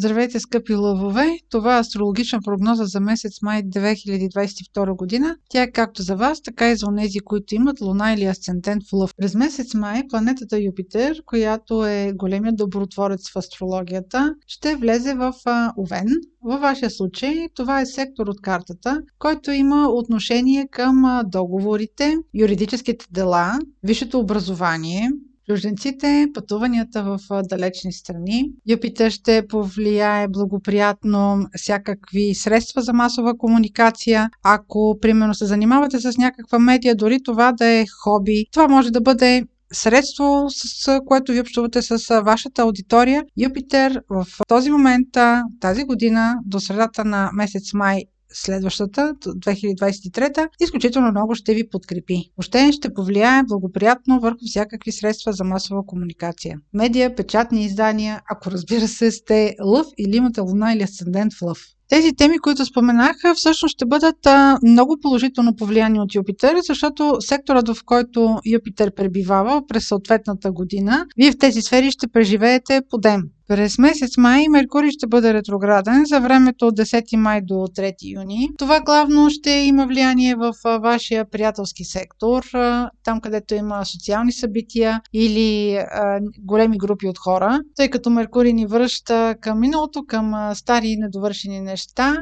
Здравейте, скъпи лъвове! Това е астрологична прогноза за месец май 2022 година. Тя е както за вас, така и за онези, които имат луна или асцендент в лъв. През месец май планетата Юпитер, която е големият добротворец в астрологията, ще влезе в Овен. Във вашия случай това е сектор от картата, който има отношение към договорите, юридическите дела, висшето образование, чужденците, пътуванията в далечни страни. Юпитер ще повлияе благоприятно всякакви средства за масова комуникация. Ако, примерно, се занимавате с някаква медия, дори това да е хоби, това може да бъде средство, с което ви общувате с вашата аудитория. Юпитер в този момент, тази година, до средата на месец май следващата, 2023, изключително много ще ви подкрепи. Въобще ще повлияе благоприятно върху всякакви средства за масова комуникация. Медия, печатни издания, ако разбира се сте лъв или имате луна или асцендент в лъв. Тези теми, които споменах, всъщност ще бъдат а, много положително повлияни от Юпитер, защото секторът, в който Юпитер пребивава през съответната година, вие в тези сфери ще преживеете подем. През месец май Меркурий ще бъде ретрограден за времето от 10 май до 3 юни. Това главно ще има влияние в вашия приятелски сектор, там където има социални събития или големи групи от хора, тъй като Меркурий ни връща към миналото, към стари недовършени неща.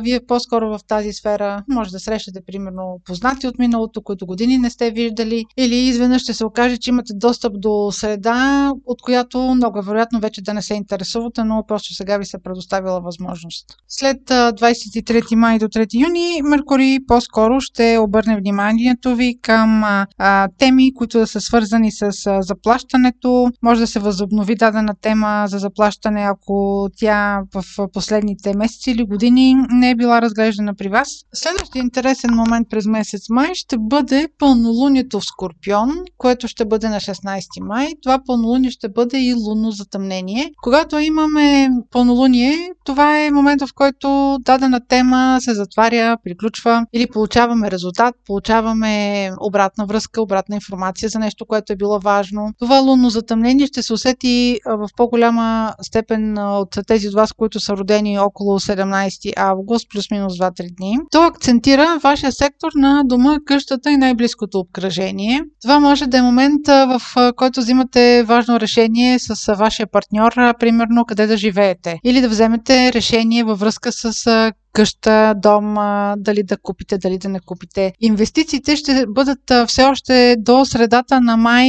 Вие по-скоро в тази сфера може да срещате примерно познати от миналото, които години не сте виждали или изведнъж ще се окаже, че имате достъп до среда, от която много вероятно вече да не се интересувате, но просто сега ви се предоставила възможност. След 23 май до 3 юни Меркурий по-скоро ще обърне вниманието ви към а, теми, които да са свързани с а, заплащането. Може да се възобнови дадена тема за заплащане, ако тя в последните месеци или години не е била разглеждана при вас. Следващия интересен момент през месец май ще бъде пълнолунието в Скорпион, което ще бъде на 16 май. Това пълнолуние ще бъде и лунно затъмнение, когато имаме пълнолуние, това е момент, в който дадена тема се затваря, приключва или получаваме резултат, получаваме обратна връзка, обратна информация за нещо, което е било важно. Това лунно затъмнение ще се усети в по-голяма степен от тези от вас, които са родени около 17 август, плюс-минус 2-3 дни. То акцентира вашия сектор на дома, къщата и най-близкото обкръжение. Това може да е момент, в който взимате важно решение с вашия партньор, примерно къде да живеете. Или да вземете решение във връзка с къща, дом, дали да купите, дали да не купите. Инвестициите ще бъдат все още до средата на май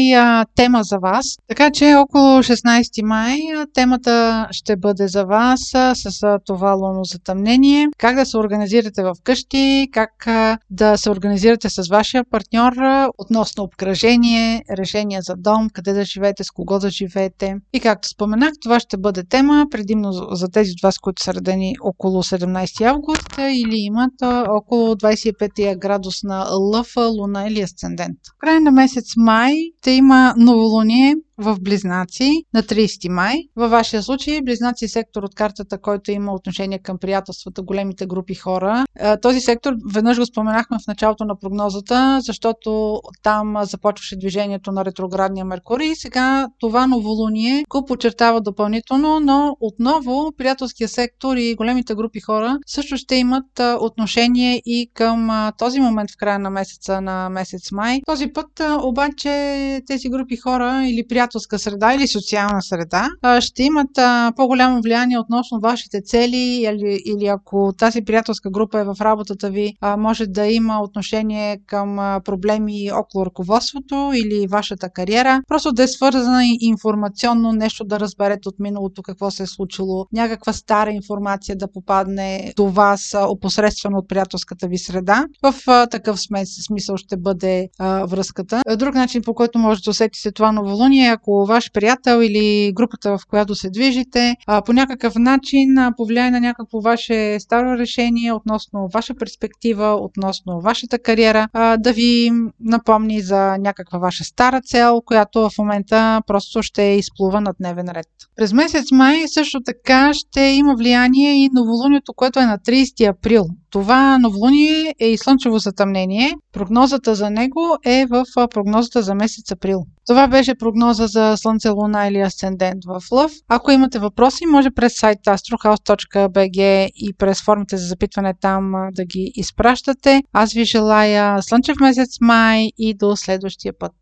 тема за вас. Така че около 16 май темата ще бъде за вас с това луно затъмнение. Как да се организирате в къщи, как да се организирате с вашия партньор относно обкръжение, решение за дом, къде да живеете, с кого да живеете. И както споменах, това ще бъде тема предимно за тези от вас, които са родени около 17 август или имат около 25 градус на лъв, луна или асцендент. В края на месец май ще има новолуние в Близнаци на 30 май. Във вашия случай Близнаци е сектор от картата, който има отношение към приятелствата, големите групи хора. Този сектор веднъж го споменахме в началото на прогнозата, защото там започваше движението на ретроградния Меркурий сега това новолуние го подчертава допълнително, но отново приятелския сектор и големите групи хора също ще имат отношение и към този момент в края на месеца на месец май. Този път обаче тези групи хора или приятелски приятелска среда или социална среда, ще имат по-голямо влияние относно вашите цели или, или ако тази приятелска група е в работата ви, може да има отношение към проблеми около ръководството или вашата кариера. Просто да е свързана информационно нещо да разберете от миналото какво се е случило, някаква стара информация да попадне до вас опосредствено от приятелската ви среда. В такъв смисъл ще бъде връзката. Друг начин, по който може да усетите това новолуние, ако ваш приятел или групата, в която се движите, по някакъв начин повлияе на някакво ваше старо решение относно ваша перспектива, относно вашата кариера, да ви напомни за някаква ваша стара цел, която в момента просто ще изплува на дневен ред. През месец май също така ще има влияние и новолунието, което е на 30 април Това новолуние е и слънчево затъмнение. Прогнозата за него е в прогнозата за месец април. Това беше прогноза за Слънце, Луна или Асцендент в Лъв. Ако имате въпроси, може през сайта astrohouse.bg и през формите за запитване там да ги изпращате. Аз ви желая слънчев месец май и до следващия път.